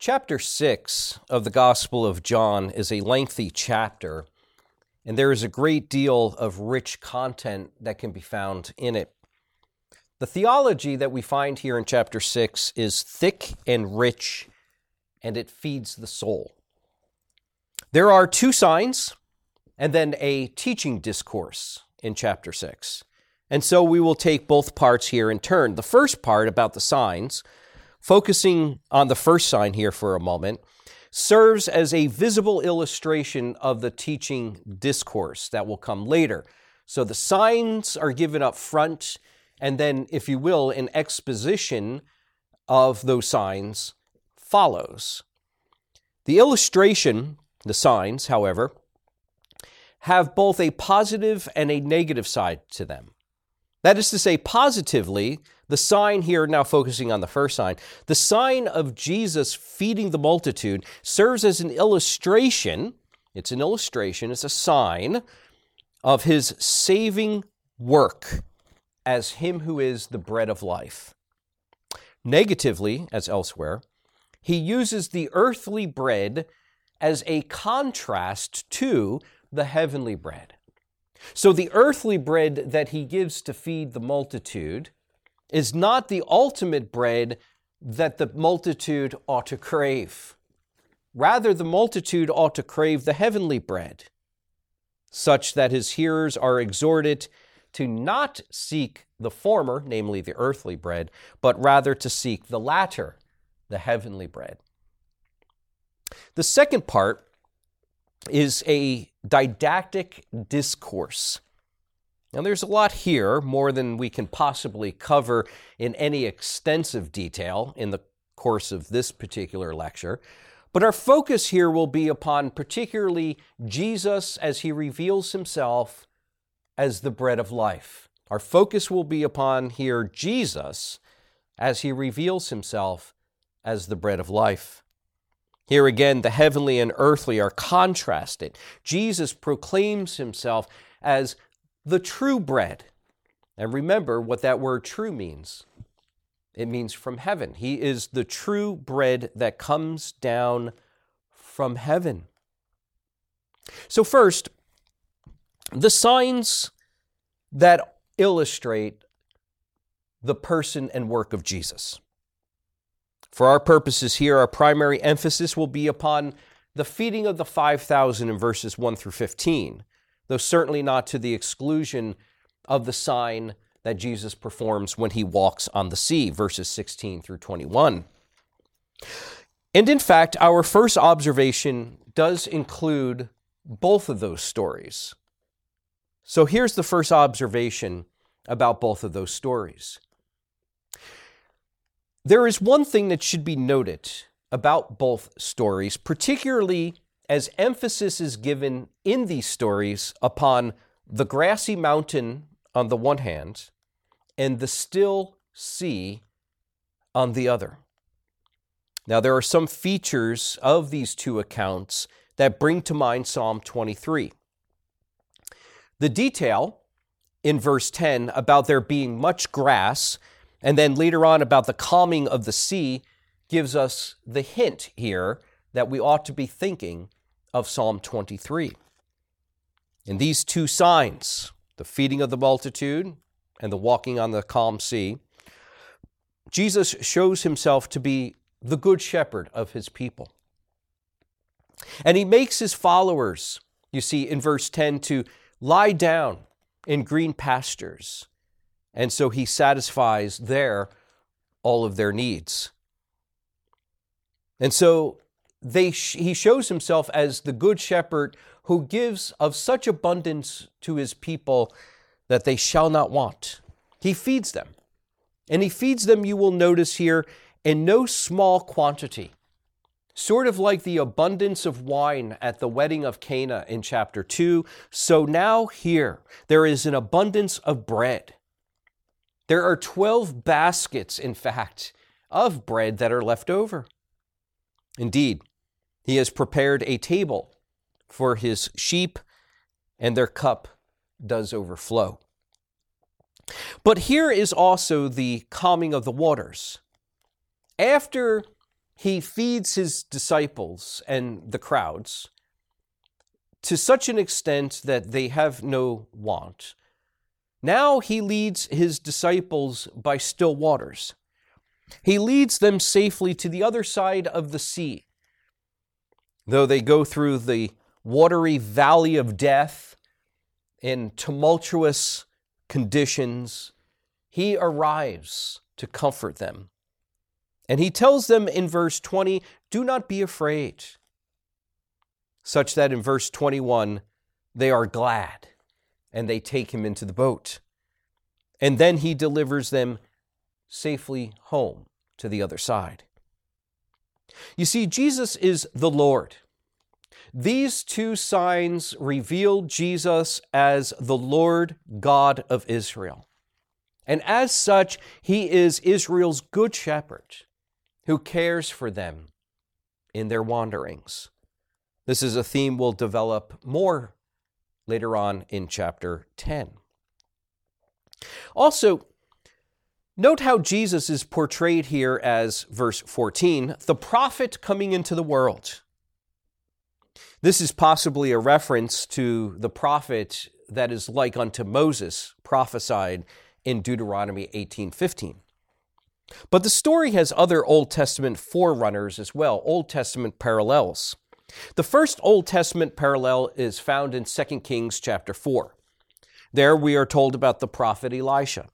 Chapter 6 of the Gospel of John is a lengthy chapter, and there is a great deal of rich content that can be found in it. The theology that we find here in chapter 6 is thick and rich, and it feeds the soul. There are two signs and then a teaching discourse in chapter 6. And so we will take both parts here in turn. The first part about the signs focusing on the first sign here for a moment, serves as a visible illustration of the teaching discourse that will come later. So the signs are given up front, and then, if you will, an exposition of those signs follows. The illustration, the signs, however, have both a positive and a negative side to them. That is to say, positively, the sign here, now focusing on the first sign, the sign of Jesus feeding the multitude serves as an illustration. It's an illustration, it's a sign of his saving work as him who is the bread of life. Negatively, as elsewhere, he uses the earthly bread as a contrast to the heavenly bread. So the earthly bread that he gives to feed the multitude is not the ultimate bread that the multitude ought to crave. Rather, the multitude ought to crave the heavenly bread, such that his hearers are exhorted to not seek the former, namely the earthly bread, but rather to seek the latter, the heavenly bread. The second part is a didactic discourse. Now, there's a lot here, more than we can possibly cover in any extensive detail in the course of this particular lecture. But our focus here will be upon particularly Jesus as he reveals himself as the bread of life. Our focus will be upon here Jesus as he reveals himself as the bread of life. Here again, the heavenly and earthly are contrasted. Jesus proclaims himself as the true bread. And remember what that word true means it means from heaven. He is the true bread that comes down from heaven. So, first, the signs that illustrate the person and work of Jesus. For our purposes here, our primary emphasis will be upon the feeding of the 5,000 in verses 1 through 15 though certainly not to the exclusion of the sign that Jesus performs when he walks on the sea, verses 16 through 21. And in fact, our first observation does include both of those stories. So here's the first observation about both of those stories. There is one thing that should be noted about both stories, particularly as emphasis is given in these stories upon the grassy mountain on the one hand and the still sea on the other. Now, there are some features of these two accounts that bring to mind Psalm 23. The detail in verse 10 about there being much grass, and then later on about the calming of the sea, gives us the hint here that we ought to be thinking of Psalm 23. In these two signs, the feeding of the multitude and the walking on the calm sea, Jesus shows himself to be the good shepherd of his people. And he makes his followers, you see, in verse 10, to lie down in green pastures. And so he satisfies there all of their needs. And so they he shows himself as the good shepherd who gives of such abundance to his people that they shall not want. He feeds them. And he feeds them, you will notice here, in no small quantity. Sort of like the abundance of wine at the wedding of Cana in chapter 2. So now here, there is an abundance of bread. There are 12 baskets, in fact, of bread that are left over. Indeed, he has prepared a table for his sheep, and their cup does overflow. But here is also the calming of the waters. After he feeds his disciples and the crowds to such an extent that they have no want. Now he leads his disciples by still waters. He leads them safely to the other side of the sea. Though they go through the watery valley of death in tumultuous conditions, he arrives to comfort them. And he tells them in verse 20, Do not be afraid such that in verse 21, they are glad and they take him into the boat. And then he delivers them safely home to the other side. You see, Jesus is the Lord. These two signs reveal Jesus as the Lord God of Israel. And as such, he is Israel's good shepherd who cares for them in their wanderings. This is a theme we'll develop more later on in chapter 10. Also, note how Jesus is portrayed here as, verse 14, the prophet coming into the world. This is possibly a reference to the prophet that is like unto Moses prophesied in Deuteronomy 18:15. But the story has other Old Testament forerunners as well, Old Testament parallels. The first Old Testament parallel is found in 2 Kings chapter 4. There we are told about the prophet Elisha.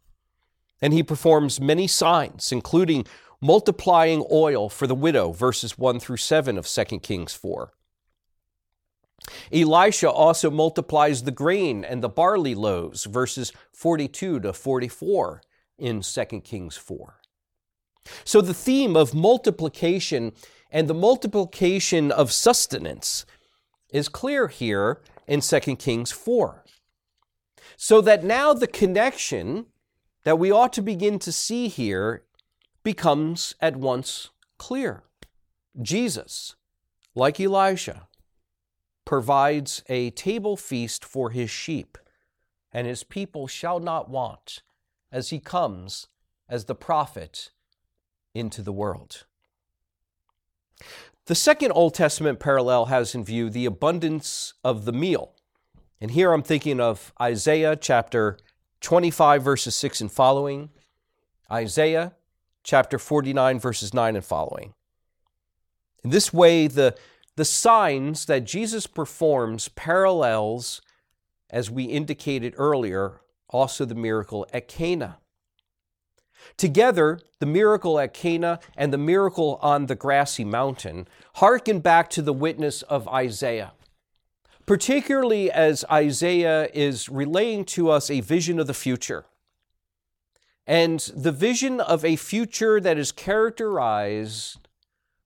And he performs many signs, including multiplying oil for the widow, verses 1 through 7 of 2 Kings 4. Elisha also multiplies the grain and the barley loaves, verses 42 to 44 in 2 Kings 4. So the theme of multiplication and the multiplication of sustenance is clear here in 2 Kings 4. So that now the connection that we ought to begin to see here becomes at once clear. Jesus, like Elisha, provides a table feast for his sheep, and his people shall not want as he comes as the prophet into the world. The second Old Testament parallel has in view the abundance of the meal. And here I'm thinking of Isaiah chapter 25, verses 6 and following, Isaiah chapter 49, verses 9 and following. In this way, the, the signs that Jesus performs parallels, as we indicated earlier, also the miracle at Cana. Together, the miracle at Cana and the miracle on the grassy mountain harken back to the witness of Isaiah, particularly as Isaiah is relaying to us a vision of the future. And the vision of a future that is characterized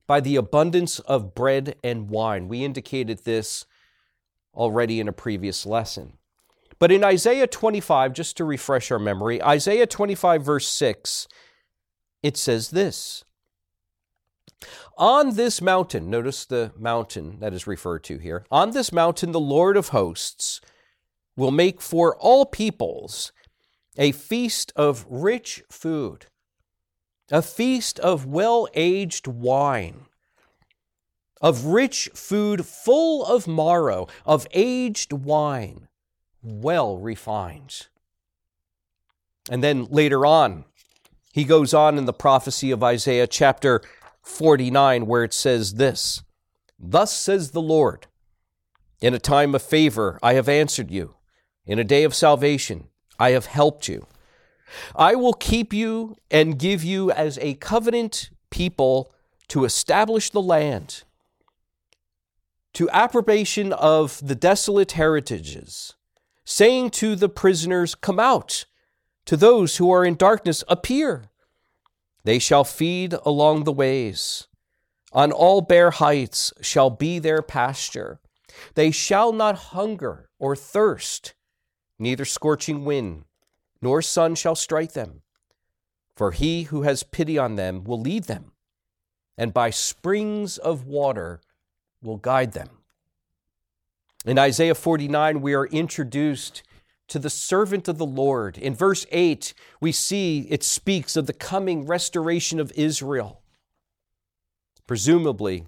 by the abundance of bread and wine. We indicated this already in a previous lesson. But in Isaiah 25, just to refresh our memory, Isaiah 25, verse 6, it says this On this mountain, notice the mountain that is referred to here, on this mountain, the Lord of hosts will make for all peoples a feast of rich food, a feast of well aged wine of rich food full of marrow, of aged wine, well refined. And then later on, he goes on in the prophecy of Isaiah chapter 49, where it says this Thus says the Lord, in a time of favor I have answered you, in a day of salvation I have helped you. I will keep you and give you as a covenant people to establish the land, to approbation of the desolate heritages saying to the prisoners, Come out, to those who are in darkness, appear. They shall feed along the ways. On all bare heights shall be their pasture. They shall not hunger or thirst, neither scorching wind nor sun shall strike them. For he who has pity on them will lead them, and by springs of water will guide them. In Isaiah 49, we are introduced to the servant of the Lord. In verse 8, we see it speaks of the coming restoration of Israel. Presumably,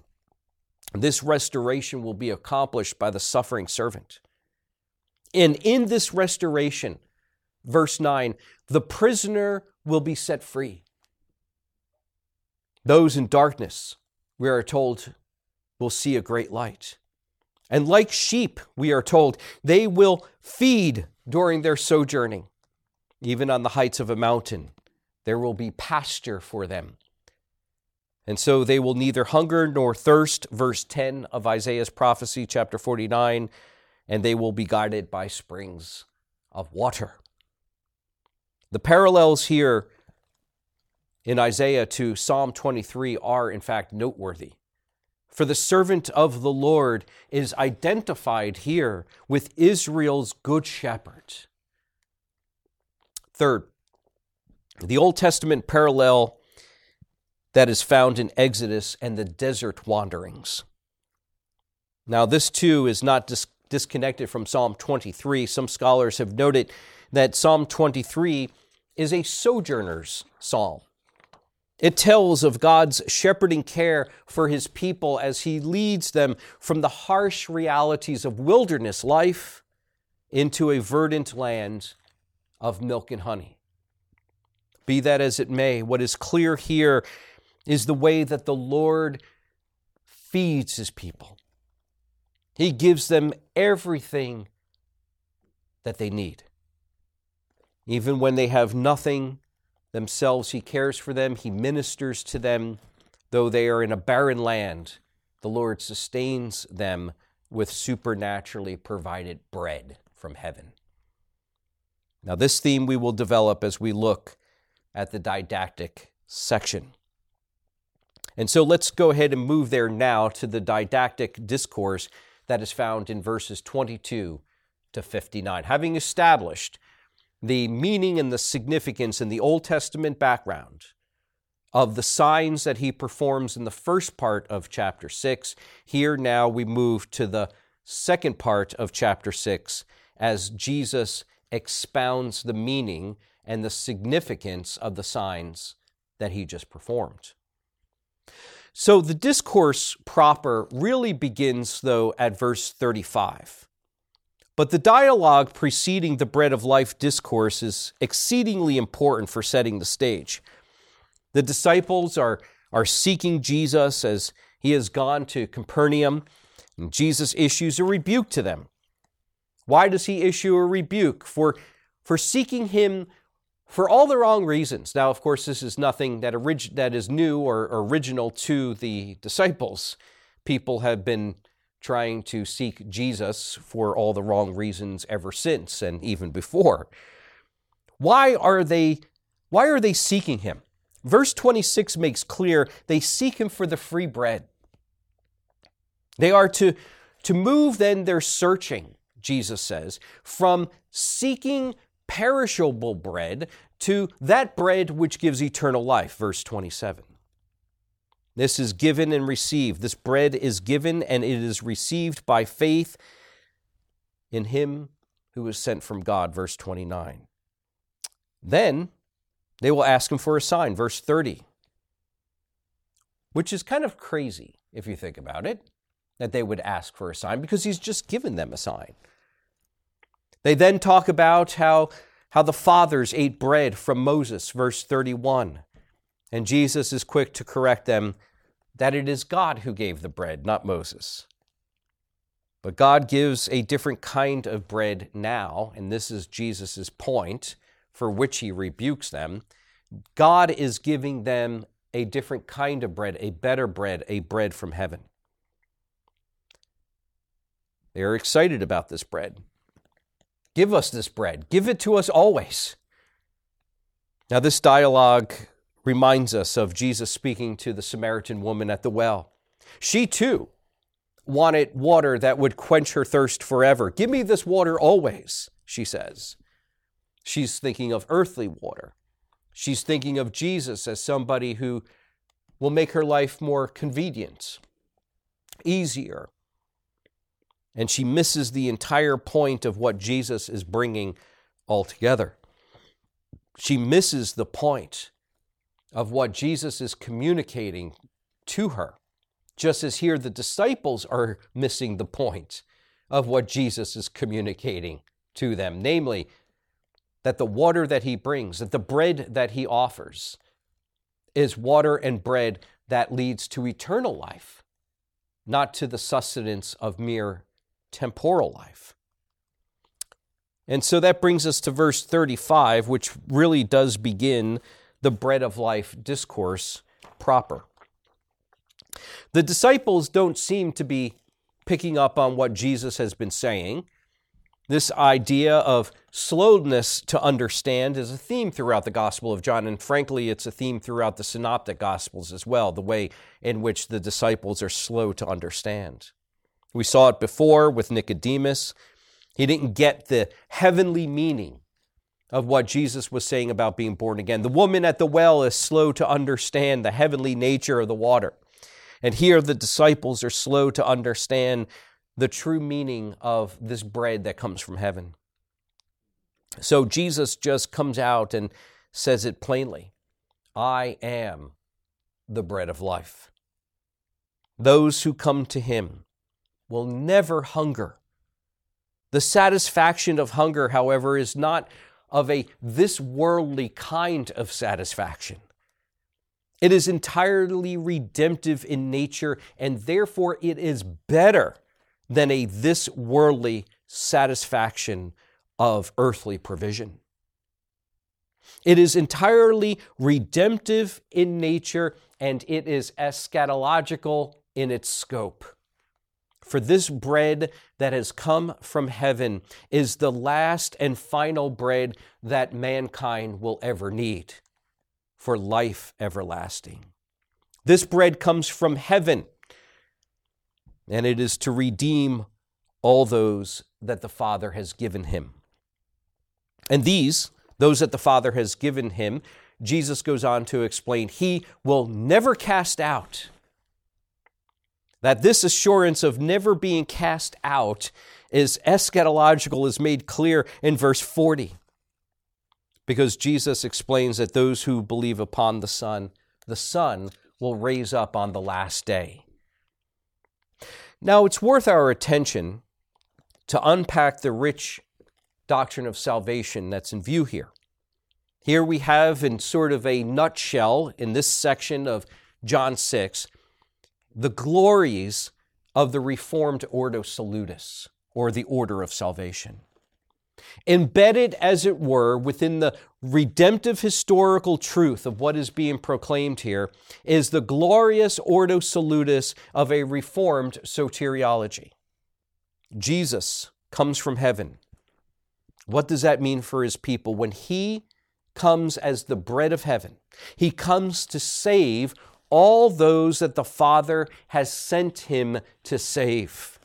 this restoration will be accomplished by the suffering servant. And in this restoration, verse 9, the prisoner will be set free. Those in darkness, we are told, will see a great light. And like sheep, we are told, they will feed during their sojourning. Even on the heights of a mountain, there will be pasture for them. And so they will neither hunger nor thirst, verse 10 of Isaiah's prophecy, chapter 49, and they will be guided by springs of water. The parallels here in Isaiah to Psalm 23 are, in fact, noteworthy. For the servant of the Lord is identified here with Israel's good shepherd. Third, the Old Testament parallel that is found in Exodus and the desert wanderings. Now, this too is not dis- disconnected from Psalm 23. Some scholars have noted that Psalm 23 is a sojourner's psalm. It tells of God's shepherding care for his people as he leads them from the harsh realities of wilderness life into a verdant land of milk and honey. Be that as it may, what is clear here is the way that the Lord feeds his people. He gives them everything that they need. Even when they have nothing themselves, He cares for them, He ministers to them. Though they are in a barren land, the Lord sustains them with supernaturally provided bread from heaven. Now, this theme we will develop as we look at the didactic section. And so let's go ahead and move there now to the didactic discourse that is found in verses 22 to 59. Having established the meaning and the significance in the Old Testament background of the signs that he performs in the first part of chapter 6, here now we move to the second part of chapter 6 as Jesus expounds the meaning and the significance of the signs that he just performed. So the discourse proper really begins, though, at verse 35. But the dialogue preceding the bread of life discourse is exceedingly important for setting the stage. The disciples are, are seeking Jesus as he has gone to Capernaum, and Jesus issues a rebuke to them. Why does he issue a rebuke? For, for seeking him for all the wrong reasons. Now, of course, this is nothing that, orig- that is new or original to the disciples. People have been trying to seek Jesus for all the wrong reasons ever since and even before. Why are they why are they seeking him? Verse 26 makes clear they seek him for the free bread. They are to to move then their searching, Jesus says, from seeking perishable bread to that bread which gives eternal life. Verse 27. This is given and received. This bread is given and it is received by faith in him who was sent from God. Verse 29. Then they will ask him for a sign. Verse 30. Which is kind of crazy if you think about it, that they would ask for a sign because he's just given them a sign. They then talk about how, how the fathers ate bread from Moses, verse 31. And Jesus is quick to correct them that it is God who gave the bread, not Moses. But God gives a different kind of bread now, and this is Jesus' point for which he rebukes them. God is giving them a different kind of bread, a better bread, a bread from heaven. They are excited about this bread. Give us this bread. Give it to us always. Now, this dialogue reminds us of Jesus speaking to the Samaritan woman at the well. She too wanted water that would quench her thirst forever. Give me this water always, she says. She's thinking of earthly water. She's thinking of Jesus as somebody who will make her life more convenient, easier, and she misses the entire point of what Jesus is bringing altogether. She misses the point of what Jesus is communicating to her just as here the disciples are missing the point of what Jesus is communicating to them, namely, that the water that he brings, that the bread that he offers, is water and bread that leads to eternal life, not to the sustenance of mere temporal life. And so that brings us to verse 35, which really does begin the bread of life discourse proper. The disciples don't seem to be picking up on what Jesus has been saying. This idea of slowness to understand is a theme throughout the Gospel of John, and frankly, it's a theme throughout the Synoptic Gospels as well, the way in which the disciples are slow to understand. We saw it before with Nicodemus. He didn't get the heavenly meaning of what Jesus was saying about being born again. The woman at the well is slow to understand the heavenly nature of the water. And here the disciples are slow to understand the true meaning of this bread that comes from heaven. So Jesus just comes out and says it plainly I am the bread of life. Those who come to him will never hunger. The satisfaction of hunger, however, is not of a this worldly kind of satisfaction. It is entirely redemptive in nature, and therefore it is better than a this worldly satisfaction of earthly provision. It is entirely redemptive in nature, and it is eschatological in its scope. For this bread that has come from heaven is the last and final bread that mankind will ever need for life everlasting. This bread comes from heaven, and it is to redeem all those that the Father has given him. And these, those that the Father has given him, Jesus goes on to explain, he will never cast out. That this assurance of never being cast out is eschatological, is made clear in verse 40 because Jesus explains that those who believe upon the Son, the Son will raise up on the last day. Now, it's worth our attention to unpack the rich doctrine of salvation that's in view here. Here we have, in sort of a nutshell, in this section of John 6, the glories of the Reformed Ordo Salutis, or the order of salvation. Embedded, as it were, within the redemptive historical truth of what is being proclaimed here is the glorious Ordo Salutis of a reformed soteriology. Jesus comes from heaven. What does that mean for his people? When he comes as the bread of heaven, he comes to save all those that the Father has sent him to save.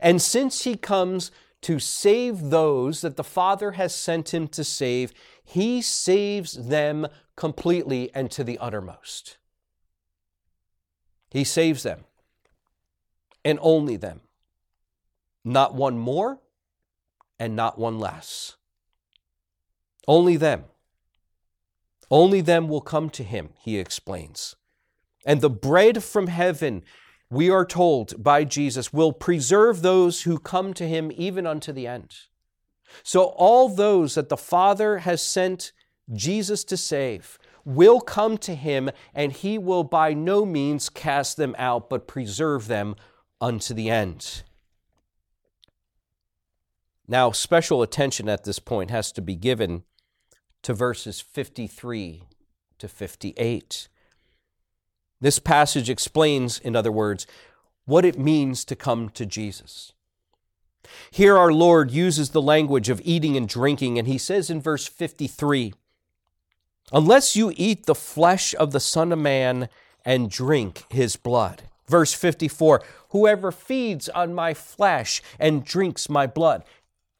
And since he comes to save those that the Father has sent him to save, he saves them completely and to the uttermost. He saves them and only them. Not one more and not one less. Only them. Only them will come to him, he explains. And the bread from heaven we are told by Jesus, will preserve those who come to him even unto the end. So, all those that the Father has sent Jesus to save will come to him, and he will by no means cast them out, but preserve them unto the end. Now, special attention at this point has to be given to verses 53 to 58. This passage explains, in other words, what it means to come to Jesus. Here, our Lord uses the language of eating and drinking, and he says in verse 53 Unless you eat the flesh of the Son of Man and drink his blood. Verse 54 Whoever feeds on my flesh and drinks my blood.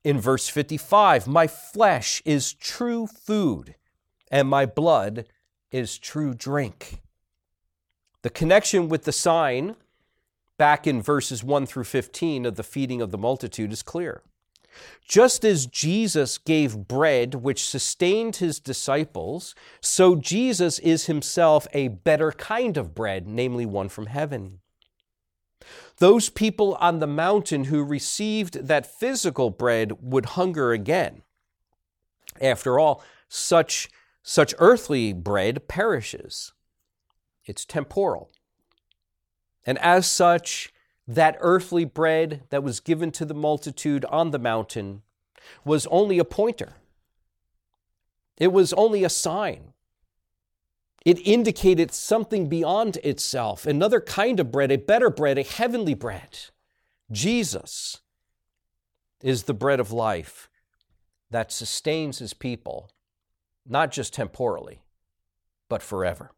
In verse 55, my flesh is true food, and my blood is true drink. The connection with the sign back in verses 1 through 15 of the feeding of the multitude is clear. Just as Jesus gave bread which sustained his disciples, so Jesus is himself a better kind of bread, namely one from heaven. Those people on the mountain who received that physical bread would hunger again. After all, such, such earthly bread perishes, it's temporal. And as such, that earthly bread that was given to the multitude on the mountain was only a pointer. It was only a sign. It indicated something beyond itself, another kind of bread, a better bread, a heavenly bread. Jesus is the bread of life that sustains his people, not just temporally, but forever.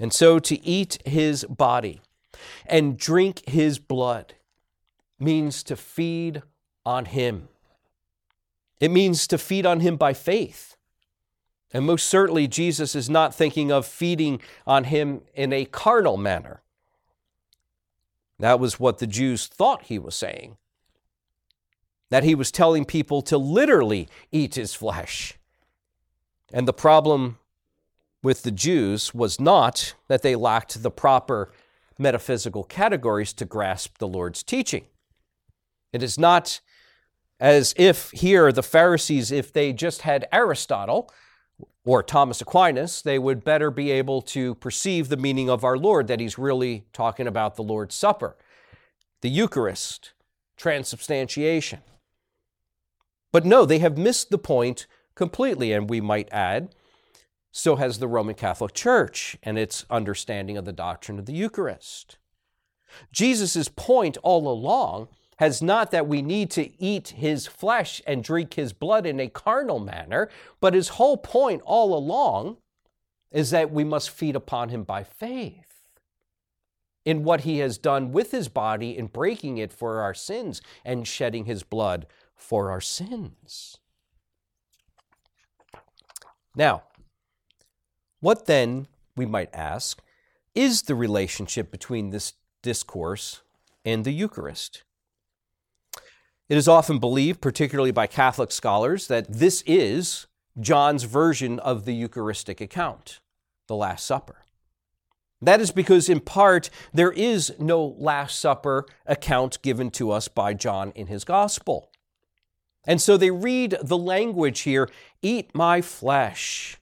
And so to eat his body, and drink his blood means to feed on him. It means to feed on him by faith. And most certainly, Jesus is not thinking of feeding on him in a carnal manner. That was what the Jews thought he was saying. That he was telling people to literally eat his flesh. And the problem with the Jews was not that they lacked the proper metaphysical categories to grasp the Lord's teaching. It is not as if here the Pharisees, if they just had Aristotle or Thomas Aquinas, they would better be able to perceive the meaning of our Lord, that he's really talking about the Lord's Supper, the Eucharist, transubstantiation. But no, they have missed the point completely, and we might add, so has the Roman Catholic Church and its understanding of the doctrine of the Eucharist. Jesus' point all along has not that we need to eat his flesh and drink his blood in a carnal manner, but his whole point all along is that we must feed upon him by faith in what he has done with his body in breaking it for our sins and shedding his blood for our sins. Now, what then, we might ask, is the relationship between this discourse and the Eucharist? It is often believed, particularly by Catholic scholars, that this is John's version of the Eucharistic account, the Last Supper. That is because, in part, there is no Last Supper account given to us by John in his Gospel. And so they read the language here eat my flesh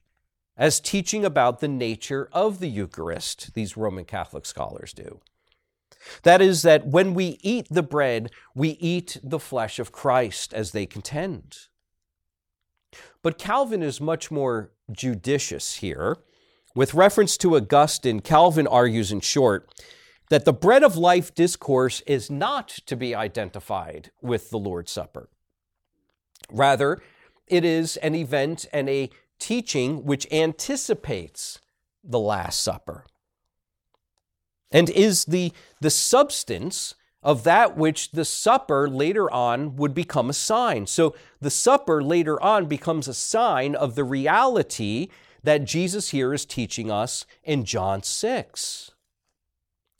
as teaching about the nature of the Eucharist, these Roman Catholic scholars do. That is, that when we eat the bread, we eat the flesh of Christ, as they contend. But Calvin is much more judicious here. With reference to Augustine, Calvin argues in short that the bread of life discourse is not to be identified with the Lord's Supper. Rather, it is an event and a teaching which anticipates the Last Supper and is the, the substance of that which the supper later on would become a sign. So the supper later on becomes a sign of the reality that Jesus here is teaching us in John 6.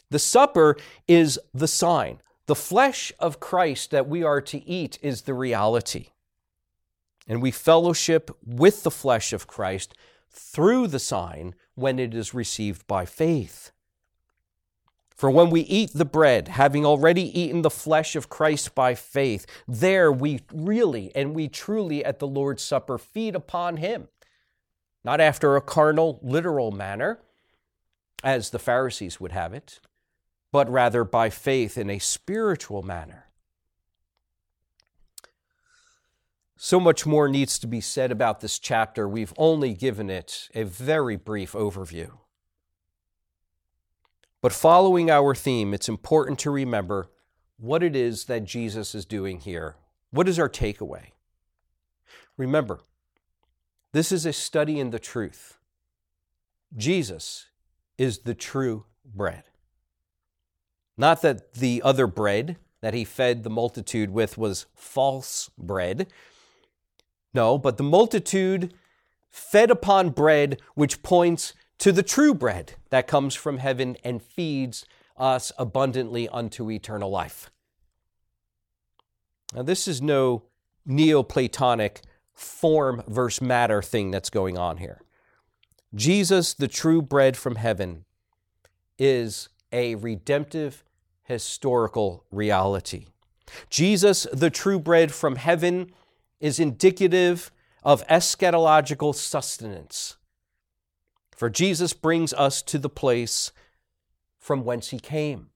The supper is the sign. The flesh of Christ that we are to eat is the reality and we fellowship with the flesh of Christ through the sign when it is received by faith. For when we eat the bread, having already eaten the flesh of Christ by faith, there we really and we truly at the Lord's Supper feed upon Him, not after a carnal, literal manner, as the Pharisees would have it, but rather by faith in a spiritual manner. So much more needs to be said about this chapter. We've only given it a very brief overview. But following our theme, it's important to remember what it is that Jesus is doing here. What is our takeaway? Remember, this is a study in the truth. Jesus is the true bread. Not that the other bread that he fed the multitude with was false bread, no, but the multitude fed upon bread which points to the true bread that comes from heaven and feeds us abundantly unto eternal life. Now, this is no Neoplatonic form versus matter thing that's going on here. Jesus, the true bread from heaven, is a redemptive historical reality. Jesus, the true bread from heaven, is indicative of eschatological sustenance. For Jesus brings us to the place from whence he came,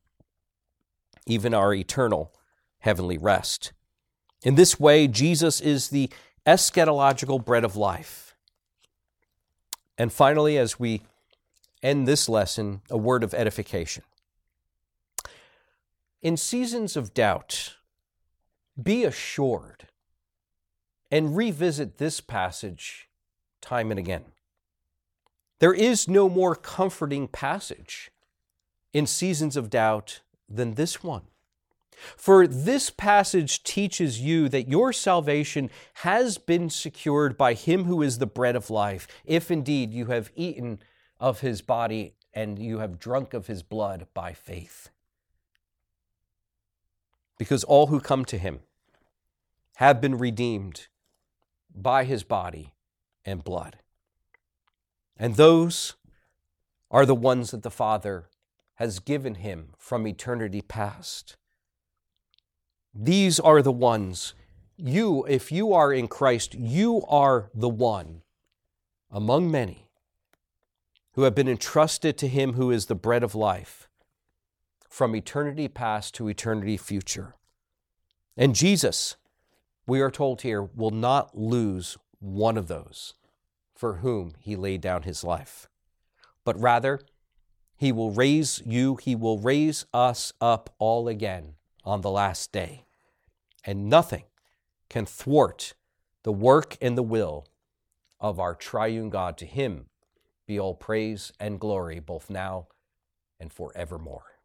even our eternal heavenly rest. In this way, Jesus is the eschatological bread of life. And finally, as we end this lesson, a word of edification. In seasons of doubt, be assured and revisit this passage time and again. There is no more comforting passage in seasons of doubt than this one. For this passage teaches you that your salvation has been secured by Him who is the bread of life, if indeed you have eaten of His body and you have drunk of His blood by faith. Because all who come to Him have been redeemed by his body and blood. And those are the ones that the Father has given him from eternity past. These are the ones you, if you are in Christ, you are the one among many who have been entrusted to him who is the bread of life from eternity past to eternity future. And Jesus we are told here, will not lose one of those for whom he laid down his life, but rather he will raise you, he will raise us up all again on the last day. And nothing can thwart the work and the will of our triune God. To him be all praise and glory, both now and forevermore.